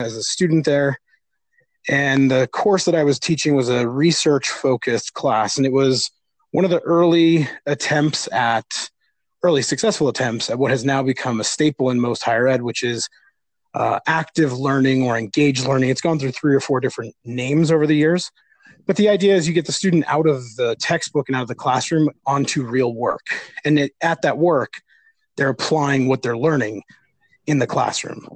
as a student there. And the course that I was teaching was a research focused class. And it was one of the early attempts at, early successful attempts at what has now become a staple in most higher ed, which is uh, active learning or engaged learning. It's gone through three or four different names over the years. But the idea is you get the student out of the textbook and out of the classroom onto real work. And it, at that work, they're applying what they're learning in the classroom.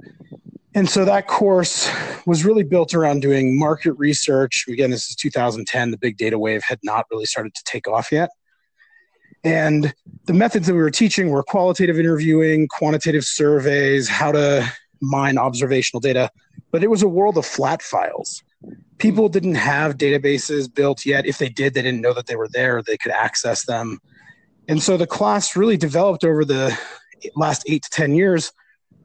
And so that course was really built around doing market research. Again, this is 2010. The big data wave had not really started to take off yet. And the methods that we were teaching were qualitative interviewing, quantitative surveys, how to mine observational data. But it was a world of flat files people didn't have databases built yet. If they did, they didn't know that they were there, they could access them. And so the class really developed over the last eight to 10 years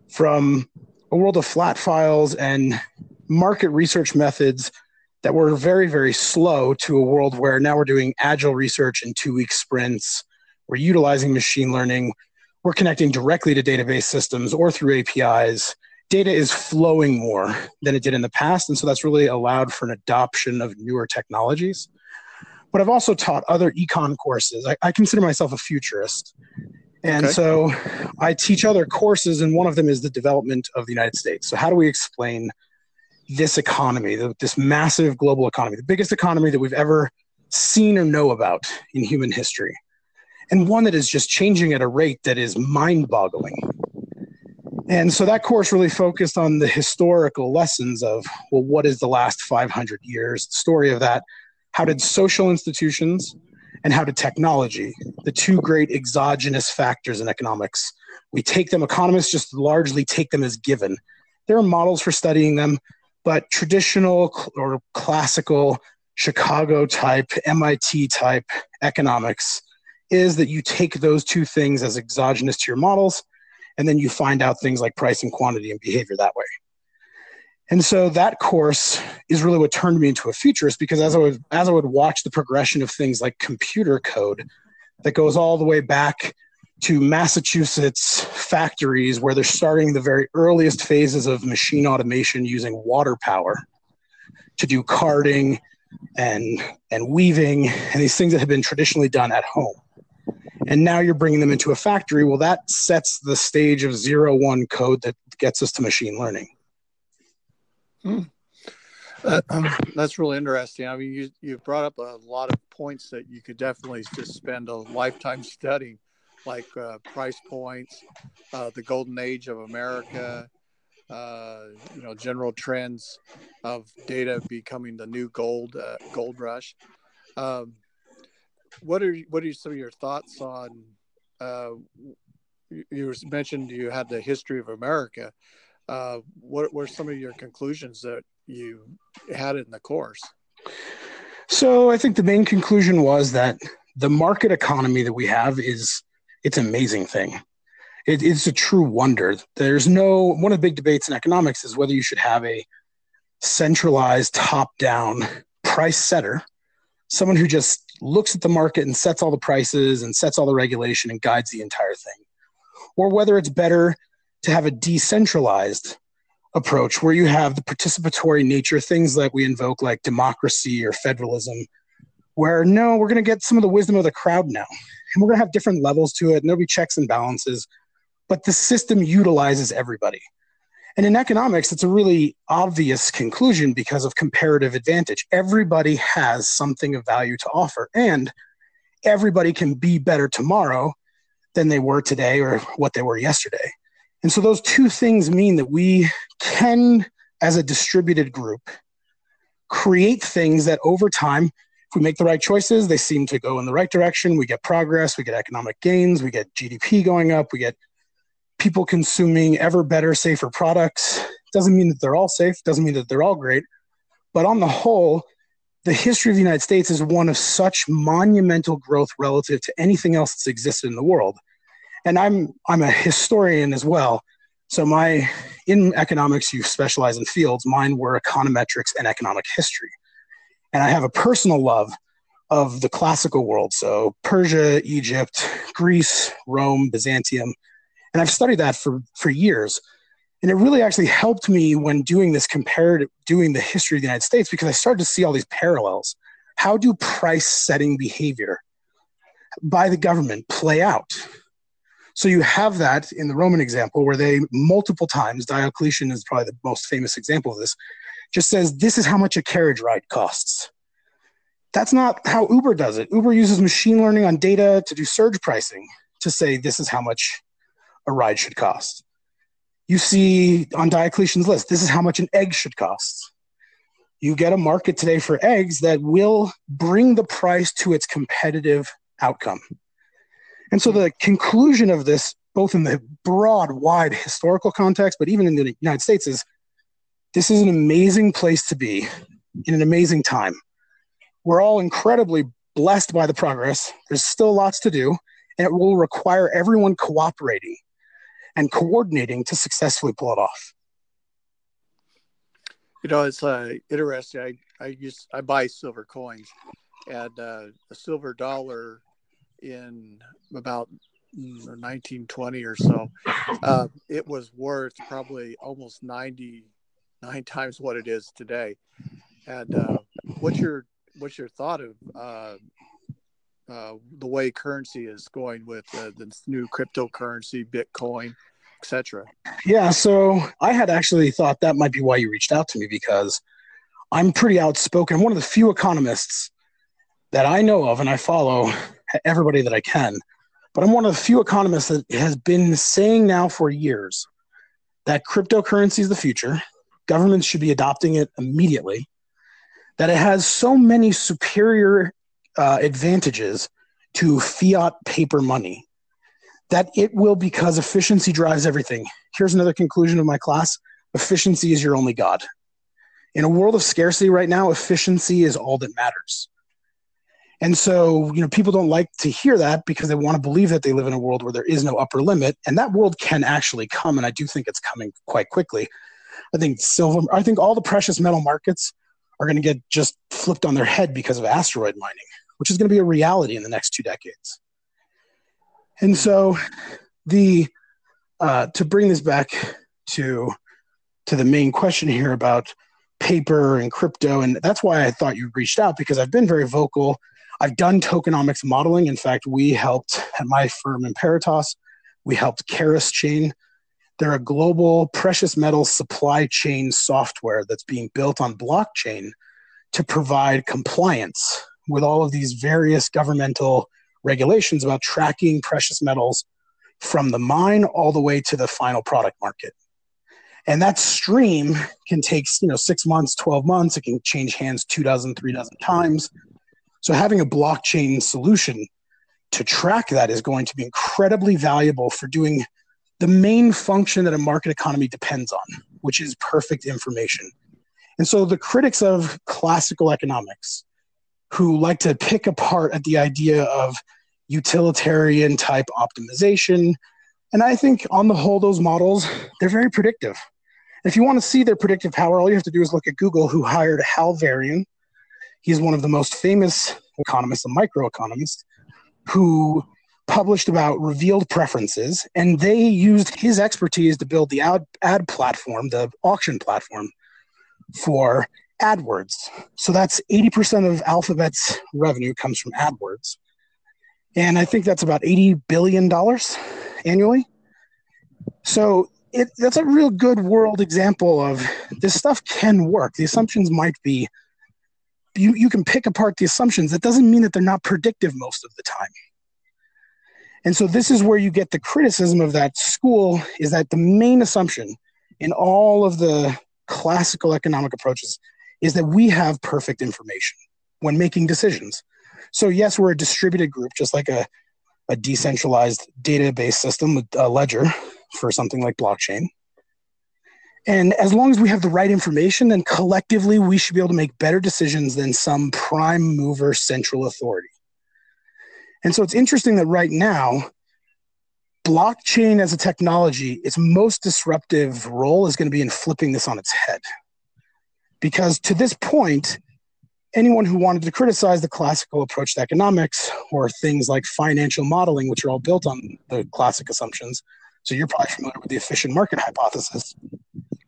from a world of flat files and market research methods that were very, very slow to a world where now we're doing agile research in two week sprints. We're utilizing machine learning. We're connecting directly to database systems or through APIs data is flowing more than it did in the past. And so that's really allowed for an adoption of newer technologies. But I've also taught other econ courses. I, I consider myself a futurist. And okay. so I teach other courses, and one of them is the development of the United States. So, how do we explain this economy, this massive global economy, the biggest economy that we've ever seen or know about in human history? And one that is just changing at a rate that is mind boggling. And so that course really focused on the historical lessons of, well, what is the last 500 years? The story of that. How did social institutions and how did technology, the two great exogenous factors in economics, we take them, economists just largely take them as given. There are models for studying them, but traditional or classical Chicago type, MIT type economics is that you take those two things as exogenous to your models and then you find out things like price and quantity and behavior that way and so that course is really what turned me into a futurist because as I would as I would watch the progression of things like computer code that goes all the way back to Massachusetts factories where they're starting the very earliest phases of machine automation using water power to do carding and and weaving and these things that have been traditionally done at home. And now you're bringing them into a factory. Well that sets the stage of zero one code that gets us to machine learning hmm. uh, um, that's really interesting i mean you, you brought up a lot of points that you could definitely just spend a lifetime studying like uh, price points uh, the golden age of america uh, you know general trends of data becoming the new gold uh, gold rush um, what are what are some of your thoughts on? Uh, you mentioned you had the history of America. Uh, what were some of your conclusions that you had in the course? So I think the main conclusion was that the market economy that we have is it's an amazing thing. It, it's a true wonder. There's no one of the big debates in economics is whether you should have a centralized top-down price setter, someone who just looks at the market and sets all the prices and sets all the regulation and guides the entire thing, or whether it's better to have a decentralized approach where you have the participatory nature, things that we invoke like democracy or federalism, where no, we're going to get some of the wisdom of the crowd now, and we're going to have different levels to it, and there'll be checks and balances, but the system utilizes everybody. And in economics, it's a really obvious conclusion because of comparative advantage. Everybody has something of value to offer, and everybody can be better tomorrow than they were today or what they were yesterday. And so those two things mean that we can, as a distributed group, create things that over time, if we make the right choices, they seem to go in the right direction. We get progress, we get economic gains, we get GDP going up, we get people consuming ever better, safer products. Doesn't mean that they're all safe, doesn't mean that they're all great. But on the whole, the history of the United States is one of such monumental growth relative to anything else that's existed in the world. And I'm I'm a historian as well. So my in economics you specialize in fields. Mine were econometrics and economic history. And I have a personal love of the classical world. So Persia, Egypt, Greece, Rome, Byzantium, and I've studied that for, for years. And it really actually helped me when doing this comparative, doing the history of the United States, because I started to see all these parallels. How do price setting behavior by the government play out? So you have that in the Roman example where they multiple times, Diocletian is probably the most famous example of this, just says, This is how much a carriage ride costs. That's not how Uber does it. Uber uses machine learning on data to do surge pricing to say this is how much a ride should cost. You see on Diocletian's list, this is how much an egg should cost. You get a market today for eggs that will bring the price to its competitive outcome. And so the conclusion of this, both in the broad, wide historical context, but even in the United States, is this is an amazing place to be in an amazing time. We're all incredibly blessed by the progress. There's still lots to do, and it will require everyone cooperating and coordinating to successfully pull it off. You know, it's uh, interesting. I I use I buy silver coins, and uh, a silver dollar in about 1920 mm, or so, uh, it was worth probably almost 99 times what it is today. And uh, what's your what's your thought of uh, uh, the way currency is going with uh, the new cryptocurrency, Bitcoin, etc. Yeah, so I had actually thought that might be why you reached out to me because I'm pretty outspoken. I'm one of the few economists that I know of and I follow everybody that I can. But I'm one of the few economists that has been saying now for years that cryptocurrency is the future. Governments should be adopting it immediately. That it has so many superior uh, advantages to fiat paper money that it will because efficiency drives everything. Here's another conclusion of my class efficiency is your only God. In a world of scarcity right now, efficiency is all that matters. And so, you know, people don't like to hear that because they want to believe that they live in a world where there is no upper limit. And that world can actually come. And I do think it's coming quite quickly. I think silver, I think all the precious metal markets are going to get just flipped on their head because of asteroid mining which is going to be a reality in the next two decades. And so, the uh, to bring this back to to the main question here about paper and crypto, and that's why I thought you reached out because I've been very vocal. I've done tokenomics modeling. In fact, we helped at my firm Emperitas, we helped Keras Chain. They're a global precious metal supply chain software that's being built on blockchain to provide compliance with all of these various governmental regulations about tracking precious metals from the mine all the way to the final product market. And that stream can take, you know, six months, 12 months. It can change hands two dozen, three dozen times. So having a blockchain solution to track that is going to be incredibly valuable for doing the main function that a market economy depends on, which is perfect information. And so the critics of classical economics, who like to pick apart at the idea of utilitarian type optimization. And I think on the whole, those models, they're very predictive. If you want to see their predictive power, all you have to do is look at Google, who hired Hal Varian. He's one of the most famous economists, a microeconomist, who published about revealed preferences. And they used his expertise to build the ad, ad platform, the auction platform for AdWords. So that's 80% of Alphabet's revenue comes from AdWords. And I think that's about $80 billion annually. So it, that's a real good world example of this stuff can work. The assumptions might be, you, you can pick apart the assumptions. That doesn't mean that they're not predictive most of the time. And so this is where you get the criticism of that school is that the main assumption in all of the classical economic approaches is that we have perfect information when making decisions. So, yes, we're a distributed group, just like a, a decentralized database system with a ledger for something like blockchain. And as long as we have the right information, then collectively we should be able to make better decisions than some prime mover central authority. And so it's interesting that right now, blockchain as a technology, its most disruptive role is going to be in flipping this on its head. Because to this point, anyone who wanted to criticize the classical approach to economics or things like financial modeling, which are all built on the classic assumptions, So you're probably familiar with the efficient market hypothesis.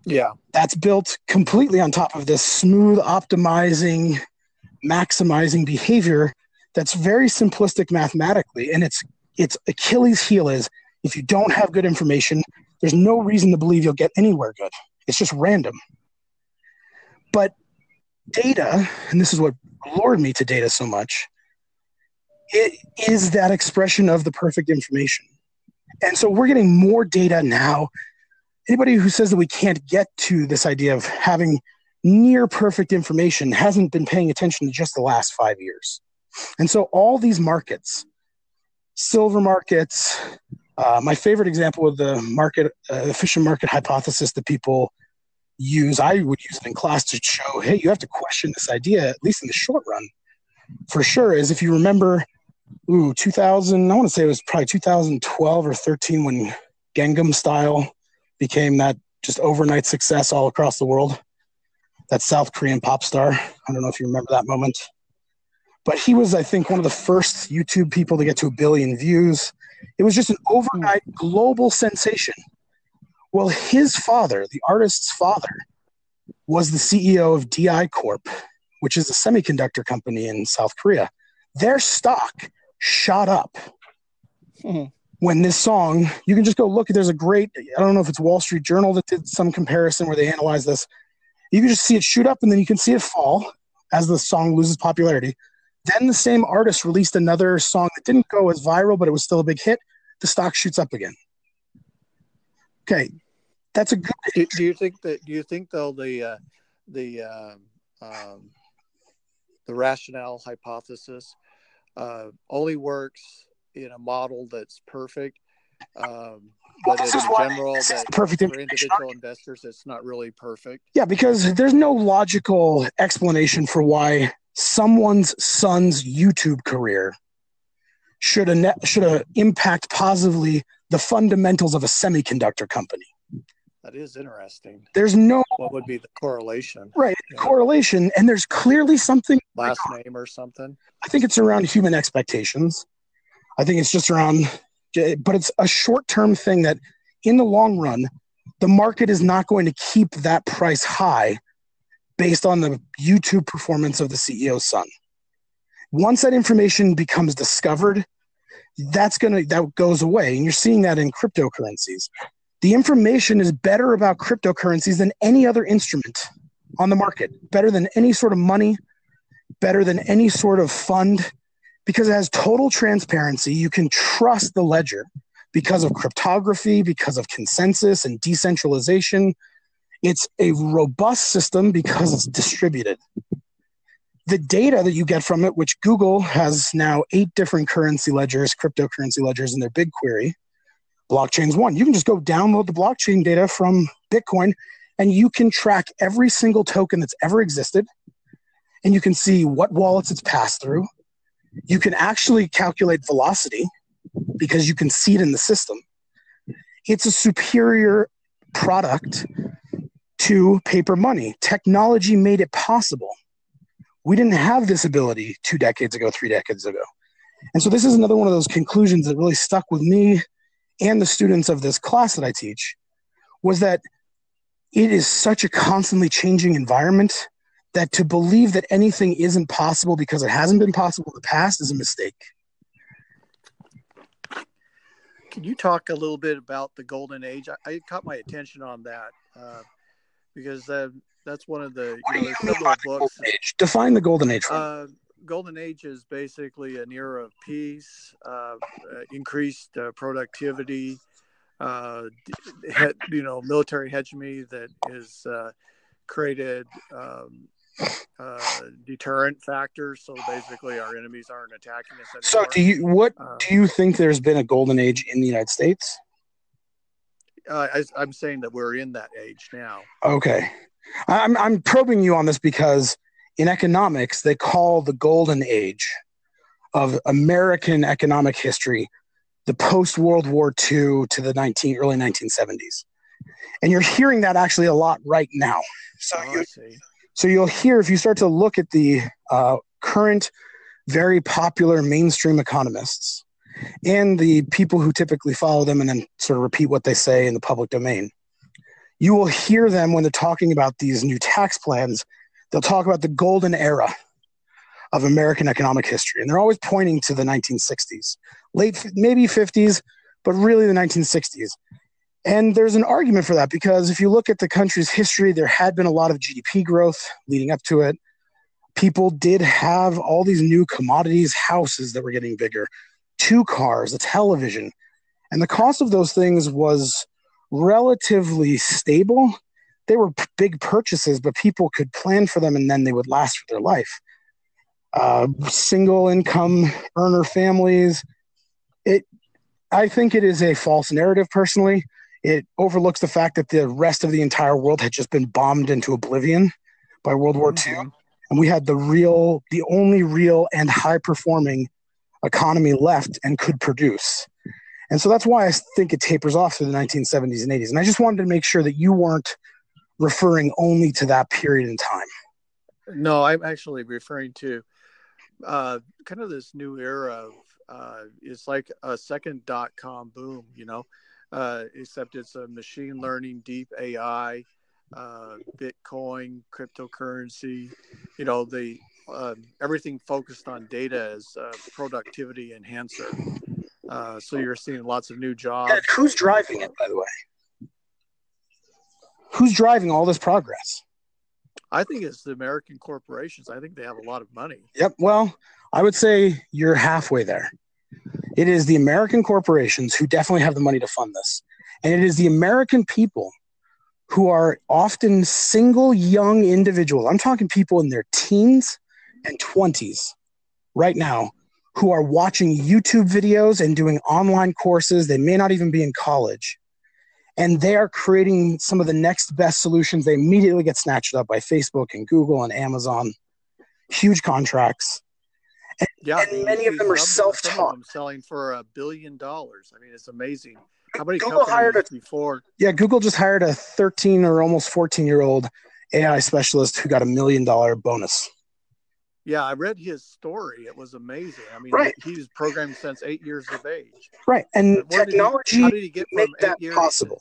Yeah. That's built completely on top of this smooth optimizing, maximizing behavior that's very simplistic mathematically. And its its Achilles heel is if you don't have good information, there's no reason to believe you'll get anywhere good. It's just random. But data, and this is what lured me to data so much, it is that expression of the perfect information. And so we're getting more data now. Anybody who says that we can't get to this idea of having near perfect information hasn't been paying attention to just the last five years. And so all these markets, silver markets, uh, my favorite example of the market, uh, efficient market hypothesis that people use, I would use it in class to show, hey, you have to question this idea, at least in the short run, for sure, is if you remember ooh, 2000, I want to say it was probably 2012 or 13 when Gangnam Style became that just overnight success all across the world. That South Korean pop star. I don't know if you remember that moment. But he was, I think, one of the first YouTube people to get to a billion views. It was just an overnight global sensation. Well, his father, the artist's father, was the CEO of DI Corp, which is a semiconductor company in South Korea. Their stock shot up hmm. When this song, you can just go look. There's a great, I don't know if it's Wall Street Journal that did some comparison where they analyzed this. You can just see it shoot up and then you can see it fall as the song loses popularity. Then the same artist released another song that didn't go as viral, but it was still a big hit. The stock shoots up again. Okay, that's a good. Do, do you think that? Do you think though the uh, the uh, um, the rationale hypothesis uh, only works in a model that's perfect. Um, but in general, that perfect for individual investors, it's not really perfect. Yeah, because there's no logical explanation for why someone's son's YouTube career should a should a impact positively the fundamentals of a semiconductor company. That is interesting. There's no what would be the correlation, right? Yeah. Correlation, and there's clearly something last name or something. I think it's around human expectations. I think it's just around, but it's a short term thing that, in the long run, the market is not going to keep that price high based on the YouTube performance of the CEO's son. Once that information becomes discovered, that's gonna that goes away, and you're seeing that in cryptocurrencies the information is better about cryptocurrencies than any other instrument on the market, better than any sort of money, better than any sort of fund, because it has total transparency. You can trust the ledger because of cryptography, because of consensus and decentralization. It's a robust system because it's distributed. The data that you get from it, which Google has now eight different currency ledgers, cryptocurrency ledgers in their BigQuery, blockchain's one. You can just go download the blockchain data from Bitcoin and you can track every single token that's ever existed and you can see what wallets it's passed through. You can actually calculate velocity because you can see it in the system. It's a superior product to paper money. Technology made it possible. We didn't have this ability two decades ago, three decades ago. And so this is another one of those conclusions that really stuck with me and the students of this class that I teach was that it is such a constantly changing environment that to believe that anything isn't possible because it hasn't been possible in the past is a mistake. Can you talk a little bit about the golden age? I, I caught my attention on that uh, because uh, that's one of the you know, books. Define the golden age. Uh, golden age is basically an era of peace, uh, uh, increased uh, productivity, uh, you know, military hegemony that is uh, created um, uh, deterrent factors. So basically, our enemies aren't attacking us anymore. So, do you what do you think? There's been a golden age in the United States. I, I'm saying that we're in that age now. Okay, I'm I'm probing you on this because in economics, they call the golden age of American economic history the post World War II to the 19, early 1970s. And you're hearing that actually a lot right now. So, oh, you, so you'll hear if you start to look at the uh, current, very popular mainstream economists, and the people who typically follow them and then sort of repeat what they say in the public domain. You will hear them when they're talking about these new tax plans, they'll talk about the golden era of American economic history. And they're always pointing to the 1960s, late, maybe 50s, but really the 1960s. And there's an argument for that because if you look at the country's history, there had been a lot of GDP growth leading up to it. People did have all these new commodities, houses that were getting bigger, two cars, a television. And the cost of those things was relatively stable. They were big purchases, but people could plan for them and then they would last for their life. Uh, single income earner families, it I think it is a false narrative personally. It overlooks the fact that the rest of the entire world had just been bombed into oblivion by World War II. Mm-hmm. And we had the real, the only real and high performing economy left and could produce. And so that's why I think it tapers off through the 1970s and 80s. And I just wanted to make sure that you weren't referring only to that period in time. No, I'm actually referring to uh, kind of this new era of uh, it's like a second dot com boom, you know, uh, except it's a machine learning, deep AI, uh, Bitcoin, cryptocurrency, you know, the um, everything focused on data as a productivity enhancer. Uh, so you're seeing lots of new jobs. And who's driving it, by the way? Who's driving all this progress? I think it's the American corporations. I think they have a lot of money. Yep. Well, I would say you're halfway there. It is the American corporations who definitely have the money to fund this. And it is the American people who are often single young individuals. I'm talking people in their teens and 20s right now who are watching YouTube videos and doing online courses. They may not even be in college and they are creating some of the next best solutions. They immediately get snatched up by Facebook and Google and Amazon, huge contracts. And, yeah, and many of them are self-taught. selling for a billion dollars. I mean, it's amazing. How many Google hired a, before? Yeah, Google just hired a 13 or almost 14 year old AI specialist who got a million dollar bonus. Yeah, I read his story. It was amazing. I mean, right. he was programmed since eight years of age. Right, and technology did he, how did he get make that possible.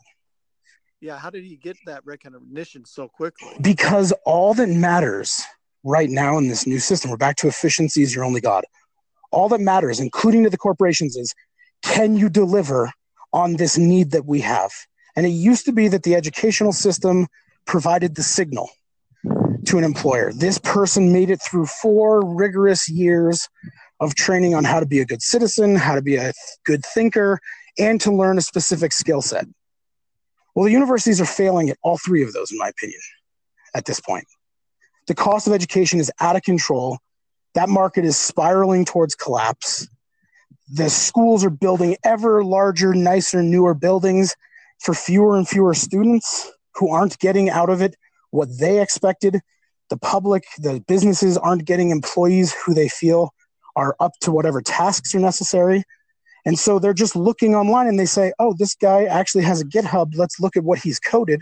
yeah, how did he get that recognition so quickly? Because all that matters right now in this new system, we're back to efficiency is your only god. All that matters, including to the corporations, is can you deliver on this need that we have? And it used to be that the educational system provided the signal to an employer. This person made it through four rigorous years of training on how to be a good citizen, how to be a good thinker, and to learn a specific skill set. Well, the universities are failing at all three of those, in my opinion, at this point. The cost of education is out of control. That market is spiraling towards collapse. The schools are building ever larger, nicer, newer buildings for fewer and fewer students who aren't getting out of it what they expected the public, the businesses aren't getting employees who they feel are up to whatever tasks are necessary. And so they're just looking online and they say, oh, this guy actually has a GitHub. Let's look at what he's coded.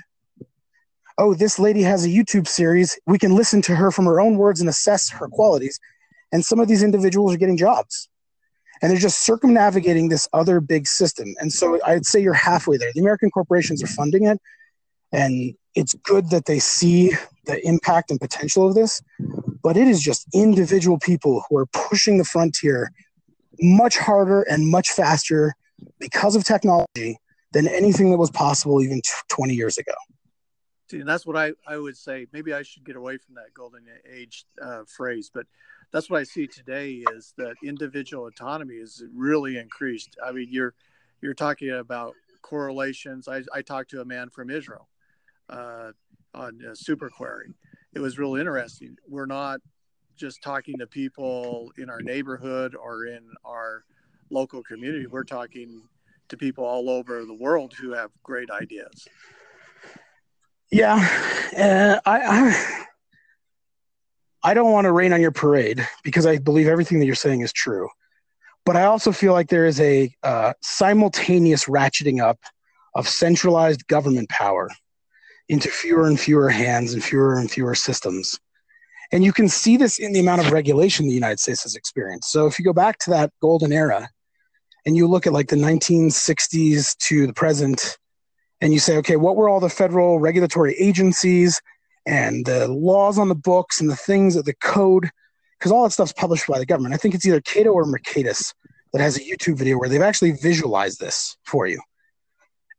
Oh, this lady has a YouTube series. We can listen to her from her own words and assess her qualities. And some of these individuals are getting jobs. And they're just circumnavigating this other big system. And so I'd say you're halfway there. The American corporations are funding it. And it's good that they see the impact and potential of this, but it is just individual people who are pushing the frontier much harder and much faster because of technology than anything that was possible even 20 years ago. And that's what I, I would say. Maybe I should get away from that golden age uh, phrase, but that's what I see today is that individual autonomy is really increased. I mean, you're you're talking about correlations. I, I talked to a man from Israel uh, on uh, SuperQuery. It was real interesting. We're not just talking to people in our neighborhood or in our local community. We're talking to people all over the world who have great ideas. Yeah, uh, I, I I don't want to rain on your parade because I believe everything that you're saying is true. But I also feel like there is a uh, simultaneous ratcheting up of centralized government power into fewer and fewer hands and fewer and fewer systems. And you can see this in the amount of regulation the United States has experienced. So if you go back to that golden era, and you look at like the 1960s to the present, and you say, okay, what were all the federal regulatory agencies and the laws on the books and the things that the code, because all that stuff's published by the government. I think it's either Cato or Mercatus that has a YouTube video where they've actually visualized this for you.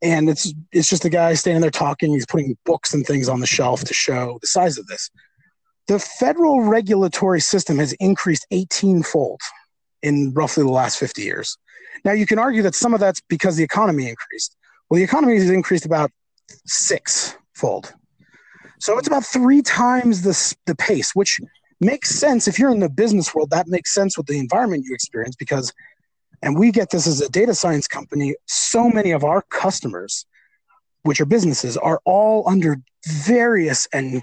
And it's it's just a guy standing there talking. He's putting books and things on the shelf to show the size of this. The federal regulatory system has increased 18 fold in roughly the last 50 years. Now, you can argue that some of that's because the economy increased. Well, the economy has increased about six fold. So it's about three times the, the pace, which makes sense. If you're in the business world, that makes sense with the environment you experience because, and we get this as a data science company, so many of our customers, which are businesses, are all under various and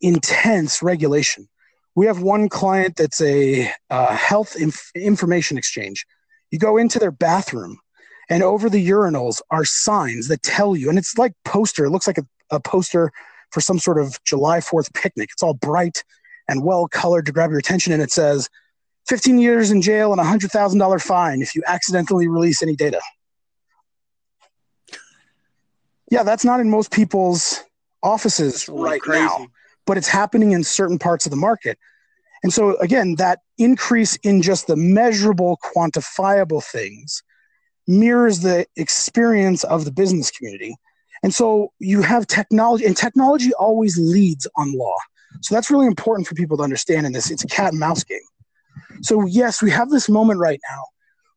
intense regulation. We have one client that's a uh, health inf- information exchange. You go into their bathroom, and over the urinals are signs that tell you, and it's like poster. It looks like a, a poster for some sort of July 4th picnic. It's all bright and well colored to grab your attention, and it says 15 years in jail and a $100,000 fine if you accidentally release any data. Yeah, that's not in most people's offices right crazy. now, but it's happening in certain parts of the market. And so, again, that increase in just the measurable, quantifiable things mirrors the experience of the business community. And so you have technology, and technology always leads on law. So that's really important for people to understand in this. It's a cat and mouse game. So, yes, we have this moment right now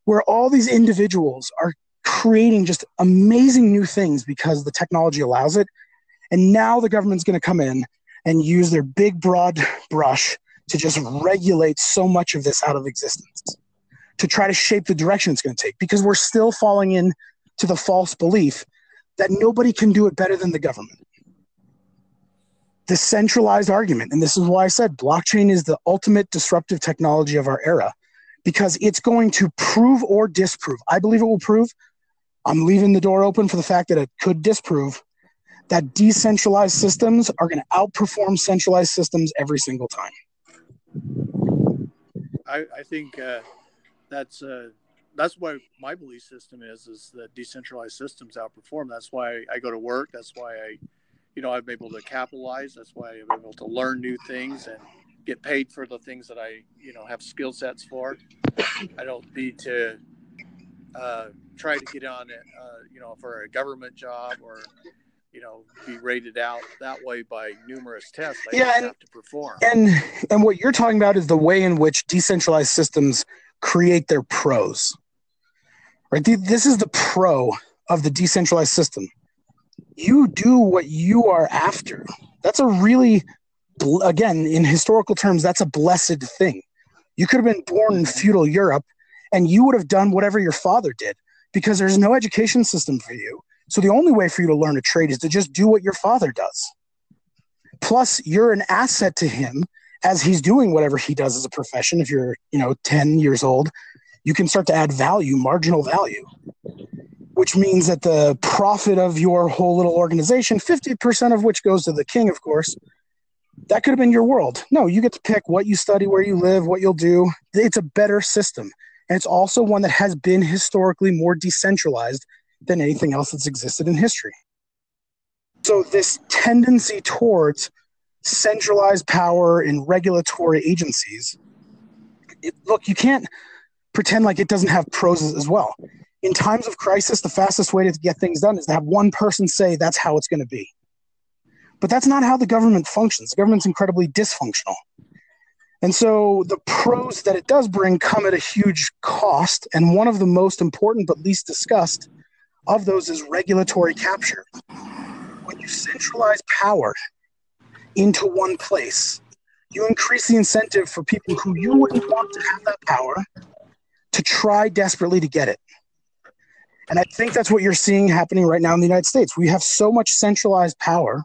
where all these individuals are creating just amazing new things because the technology allows it. And now the government's going to come in and use their big, broad brush to just regulate so much of this out of existence to try to shape the direction it's going to take because we're still falling in to the false belief that nobody can do it better than the government. The centralized argument, and this is why I said blockchain is the ultimate disruptive technology of our era because it's going to prove or disprove. I believe it will prove. I'm leaving the door open for the fact that it could disprove that decentralized systems are going to outperform centralized systems every single time. I, I think uh, that's uh, that's what my belief system is: is that decentralized systems outperform. That's why I go to work. That's why I, you know, I'm able to capitalize. That's why I'm able to learn new things and get paid for the things that I, you know, have skill sets for. I don't need to uh, try to get on it, uh, you know, for a government job or you know be rated out that way by numerous tests I yeah, and, have to perform. And and what you're talking about is the way in which decentralized systems create their pros. Right? This is the pro of the decentralized system. You do what you are after. That's a really again in historical terms that's a blessed thing. You could have been born in feudal Europe and you would have done whatever your father did because there's no education system for you so the only way for you to learn a trade is to just do what your father does. Plus, you're an asset to him as he's doing whatever he does as a profession. If you're, you know, 10 years old, you can start to add value, marginal value, which means that the profit of your whole little organization, 50% of which goes to the king, of course, that could have been your world. No, you get to pick what you study, where you live, what you'll do. It's a better system. And it's also one that has been historically more decentralized than anything else that's existed in history. So, this tendency towards centralized power in regulatory agencies, it, look, you can't pretend like it doesn't have pros as well. In times of crisis, the fastest way to get things done is to have one person say that's how it's going to be. But that's not how the government functions. The government's incredibly dysfunctional. And so the pros that it does bring come at a huge cost. And one of the most important but least discussed of those is regulatory capture. When you centralize power into one place, you increase the incentive for people who you wouldn't want to have that power to try desperately to get it. And I think that's what you're seeing happening right now in the United States. We have so much centralized power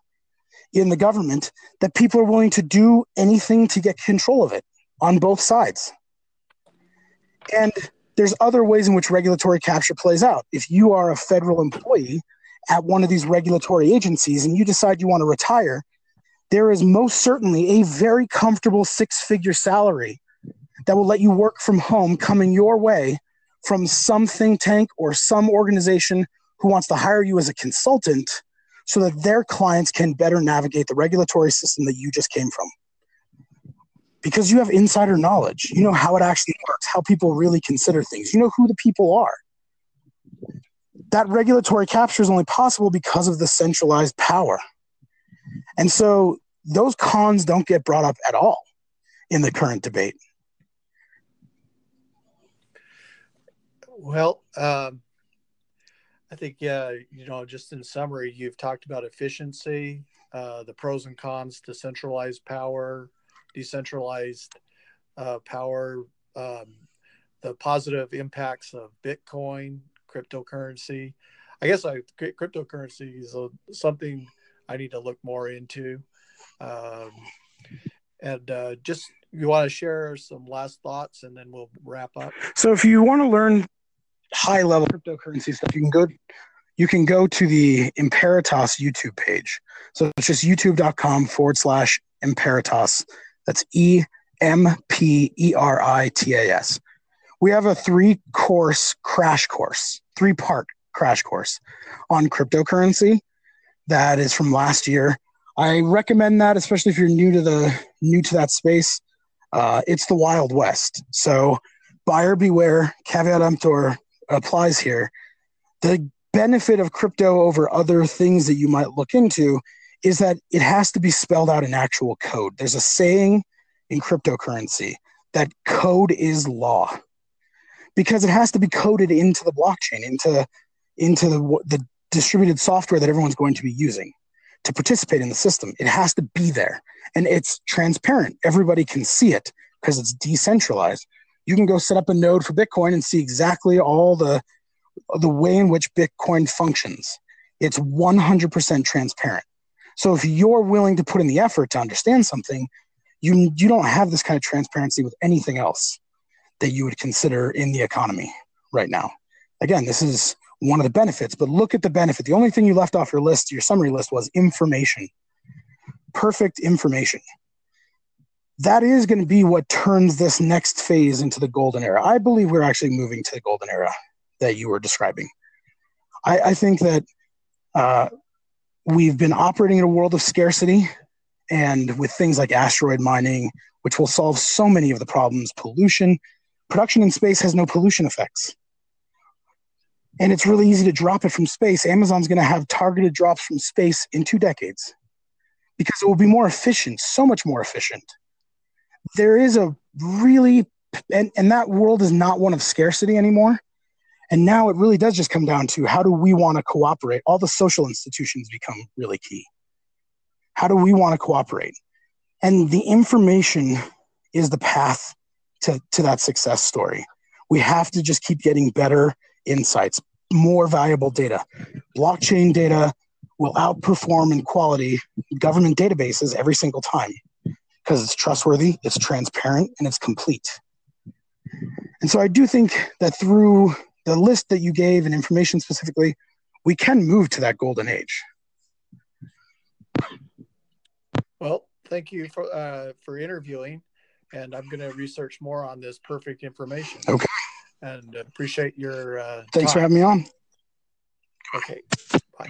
in the government that people are willing to do anything to get control of it on both sides. And there's other ways in which regulatory capture plays out. If you are a federal employee at one of these regulatory agencies and you decide you want to retire, there is most certainly a very comfortable six figure salary that will let you work from home coming your way from some think tank or some organization who wants to hire you as a consultant so that their clients can better navigate the regulatory system that you just came from. Because you have insider knowledge, you know how it actually works, how people really consider things, you know who the people are. That regulatory capture is only possible because of the centralized power. And so those cons don't get brought up at all in the current debate. Well, um, I think, yeah, you know, just in summary, you've talked about efficiency, uh, the pros and cons to centralized power, decentralized uh, power, um, the positive impacts of Bitcoin, cryptocurrency. I guess I, cryptocurrency is a, something I need to look more into. Um, and uh, just you want to share some last thoughts and then we'll wrap up. So if you want to learn high level cryptocurrency stuff, you can go you can go to the Emperitas YouTube page. So it's just youtube.com forward slash Emperitas. That's E M P E R I T A S. We have a three course crash course, three part crash course on cryptocurrency that is from last year. I recommend that, especially if you're new to the new to that space. Uh, it's the Wild West, so buyer beware. Caveat emptor applies here. The benefit of crypto over other things that you might look into is that it has to be spelled out in actual code. There's a saying in cryptocurrency that code is law because it has to be coded into the blockchain, into into the, the distributed software that everyone's going to be using to participate in the system. It has to be there and it's transparent. Everybody can see it because it's decentralized you can go set up a node for Bitcoin and see exactly all the the way in which Bitcoin functions. It's 100% transparent. So if you're willing to put in the effort to understand something, you you don't have this kind of transparency with anything else that you would consider in the economy right now. Again, this is one of the benefits, but look at the benefit. The only thing you left off your list, your summary list was information. Perfect information that is going to be what turns this next phase into the golden era. I believe we're actually moving to the golden era that you were describing. I, I think that uh, we've been operating in a world of scarcity, and with things like asteroid mining, which will solve so many of the problems, pollution, production in space has no pollution effects. And it's really easy to drop it from space. Amazon's going to have targeted drops from space in two decades because it will be more efficient, so much more efficient. There is a really and, and that world is not one of scarcity anymore. And now it really does just come down to how do we want to cooperate? All the social institutions become really key. How do we want to cooperate? And the information is the path to, to that success story. We have to just keep getting better insights more valuable data blockchain data will outperform in quality government databases every single time because it's trustworthy, it's transparent, and it's complete. And so I do think that through the list that you gave and information specifically, we can move to that golden age. Well, thank you for uh, for interviewing, and I'm going to research more on this perfect information. Okay. And appreciate your. Uh, Thanks time. for having me on. Okay. Bye.